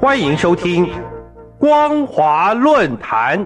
欢迎收听《光华论坛》。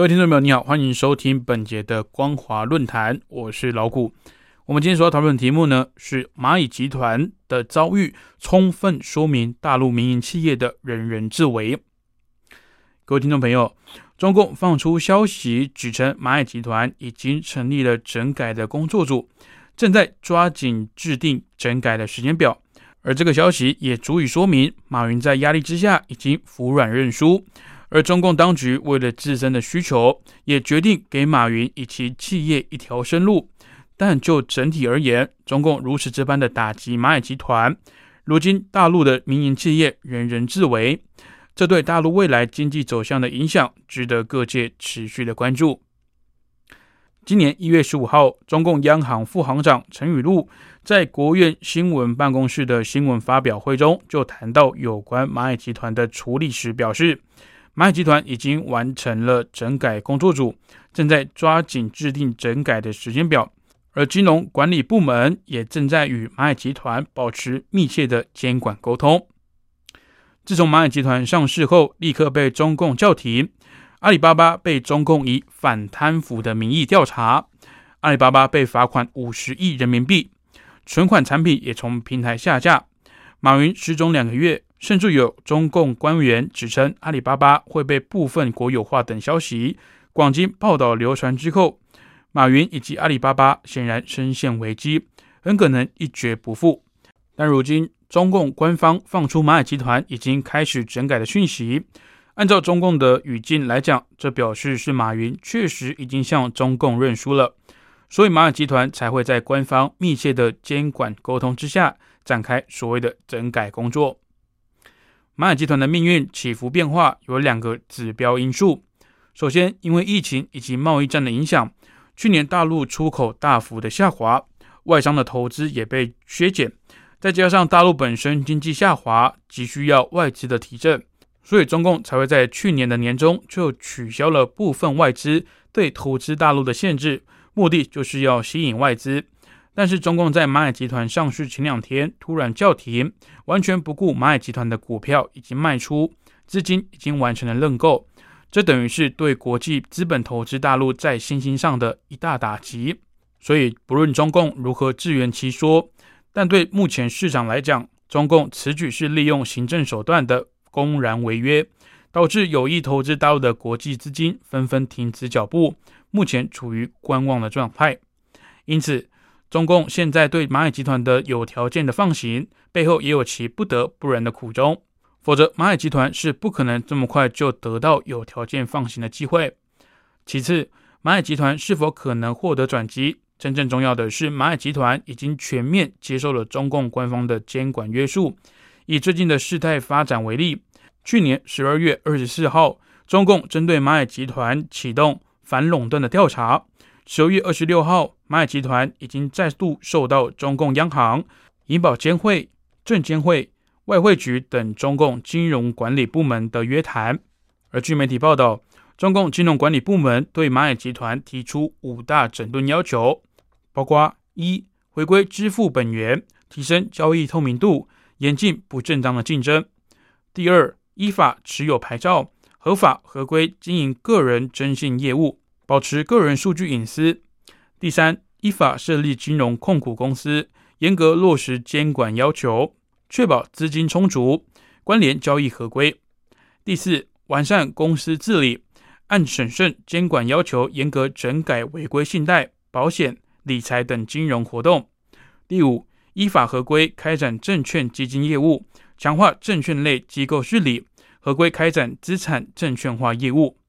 各位听众朋友，你好，欢迎收听本节的光华论坛，我是老谷。我们今天所要讨论的题目呢，是蚂蚁集团的遭遇，充分说明大陆民营企业的人人自危。各位听众朋友，中共放出消息，指称蚂蚁集团已经成立了整改的工作组，正在抓紧制定整改的时间表。而这个消息也足以说明，马云在压力之下已经服软认输。而中共当局为了自身的需求，也决定给马云以及企业一条生路。但就整体而言，中共如此这般的打击蚂蚁集团，如今大陆的民营企业人人自危，这对大陆未来经济走向的影响，值得各界持续的关注。今年一月十五号，中共央行副行长陈雨露在国务院新闻办公室的新闻发表会中，就谈到有关蚂蚁集团的处理时表示。蚂蚁集团已经完成了整改工作组，正在抓紧制定整改的时间表，而金融管理部门也正在与蚂蚁集团保持密切的监管沟通。自从蚂蚁集团上市后，立刻被中共叫停。阿里巴巴被中共以反贪腐的名义调查，阿里巴巴被罚款五十亿人民币，存款产品也从平台下架。马云失踪两个月。甚至有中共官员指称阿里巴巴会被部分国有化等消息，广经报道流传之后，马云以及阿里巴巴显然深陷危机，很可能一蹶不复。但如今中共官方放出蚂蚁集团已经开始整改的讯息，按照中共的语境来讲，这表示是马云确实已经向中共认输了，所以蚂蚁集团才会在官方密切的监管沟通之下展开所谓的整改工作。蚂蚁集团的命运起伏变化有两个指标因素。首先，因为疫情以及贸易战的影响，去年大陆出口大幅的下滑，外商的投资也被削减，再加上大陆本身经济下滑，急需要外资的提振，所以中共才会在去年的年中就取消了部分外资对投资大陆的限制，目的就是要吸引外资。但是中共在蚂蚁集团上市前两天突然叫停，完全不顾蚂蚁集团的股票已经卖出，资金已经完成了认购，这等于是对国际资本投资大陆在信心上的一大打击。所以不论中共如何自圆其说，但对目前市场来讲，中共此举是利用行政手段的公然违约，导致有意投资大陆的国际资金纷纷停止脚步，目前处于观望的状态。因此。中共现在对蚂蚁集团的有条件的放行，背后也有其不得不然的苦衷，否则蚂蚁集团是不可能这么快就得到有条件放行的机会。其次，蚂蚁集团是否可能获得转机？真正重要的是，蚂蚁集团已经全面接受了中共官方的监管约束。以最近的事态发展为例，去年十二月二十四号，中共针对蚂蚁集团启动反垄断的调查。十二月二十六号，蚂蚁集团已经再度受到中共央行、银保监会、证监会、外汇局等中共金融管理部门的约谈。而据媒体报道，中共金融管理部门对蚂蚁集团提出五大整顿要求，包括：一、回归支付本源，提升交易透明度，严禁不正当的竞争；第二，依法持有牌照，合法合规经营个人征信业务。保持个人数据隐私。第三，依法设立金融控股公司，严格落实监管要求，确保资金充足，关联交易合规。第四，完善公司治理，按审慎监管要求，严格整改违规信贷、保险、理财等金融活动。第五，依法合规开展证券基金业务，强化证券类机构治理，合规开展资产证券化业务。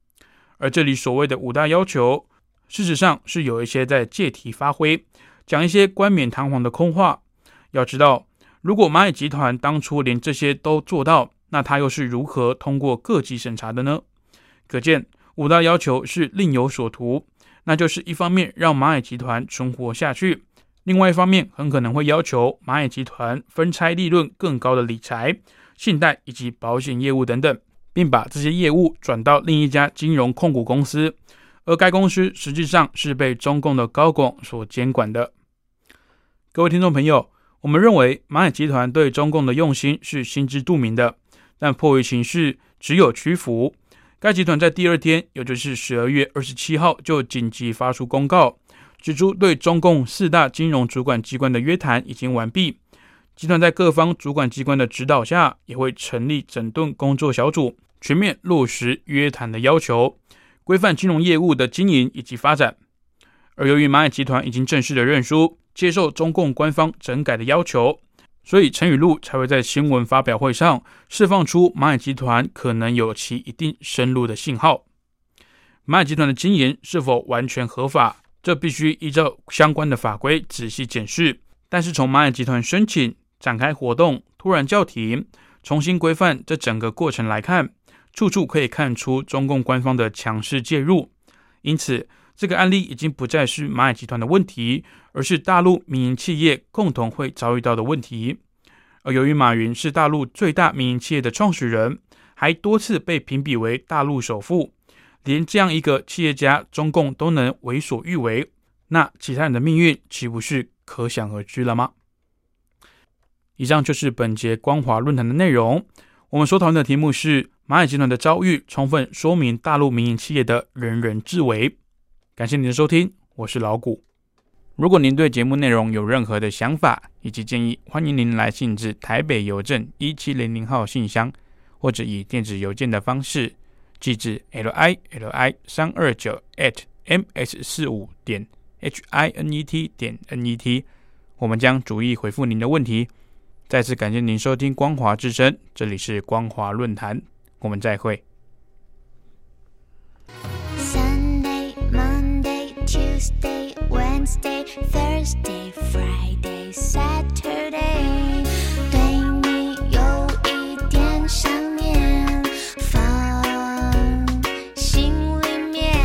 而这里所谓的五大要求，事实上是有一些在借题发挥，讲一些冠冕堂皇的空话。要知道，如果蚂蚁集团当初连这些都做到，那他又是如何通过各级审查的呢？可见五大要求是另有所图，那就是一方面让蚂蚁集团存活下去，另外一方面很可能会要求蚂蚁集团分拆利润更高的理财、信贷以及保险业务等等，并把这些业务转到另一家金融控股公司，而该公司实际上是被中共的高管所监管的。各位听众朋友，我们认为蚂蚁集团对中共的用心是心知肚明的，但迫于形势，只有屈服。该集团在第二天，也就是十二月二十七号，就紧急发出公告，指出对中共四大金融主管机关的约谈已经完毕。集团在各方主管机关的指导下，也会成立整顿工作小组，全面落实约谈的要求，规范金融业务的经营以及发展。而由于蚂蚁集团已经正式的认输。接受中共官方整改的要求，所以陈雨露才会在新闻发表会上释放出蚂蚁集团可能有其一定深入的信号。蚂蚁集团的经营是否完全合法，这必须依照相关的法规仔细检视。但是从蚂蚁集团申请展开活动，突然叫停，重新规范这整个过程来看，处处可以看出中共官方的强势介入。因此。这个案例已经不再是蚂蚁集团的问题，而是大陆民营企业共同会遭遇到的问题。而由于马云是大陆最大民营企业的创始人，还多次被评比为大陆首富，连这样一个企业家，中共都能为所欲为，那其他人的命运岂不是可想而知了吗？以上就是本节光华论坛的内容。我们所讨论的题目是蚂蚁集团的遭遇，充分说明大陆民营企业的人人自危。感谢您的收听，我是老谷。如果您对节目内容有任何的想法以及建议，欢迎您来信至台北邮政一七零零号信箱，或者以电子邮件的方式寄至 l i l i 三二九 at m s 四五点 h i n e t 点 n e t，我们将逐一回复您的问题。再次感谢您收听光华之声，这里是光华论坛，我们再会。Sunday, Monday, Tuesday, Wednesday, Thursday, Friday, Saturday，对你有一点想念，放心里面。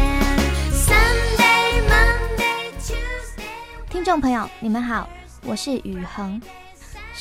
Sunday, Monday, Tuesday。听众朋友，你们好，我是雨恒。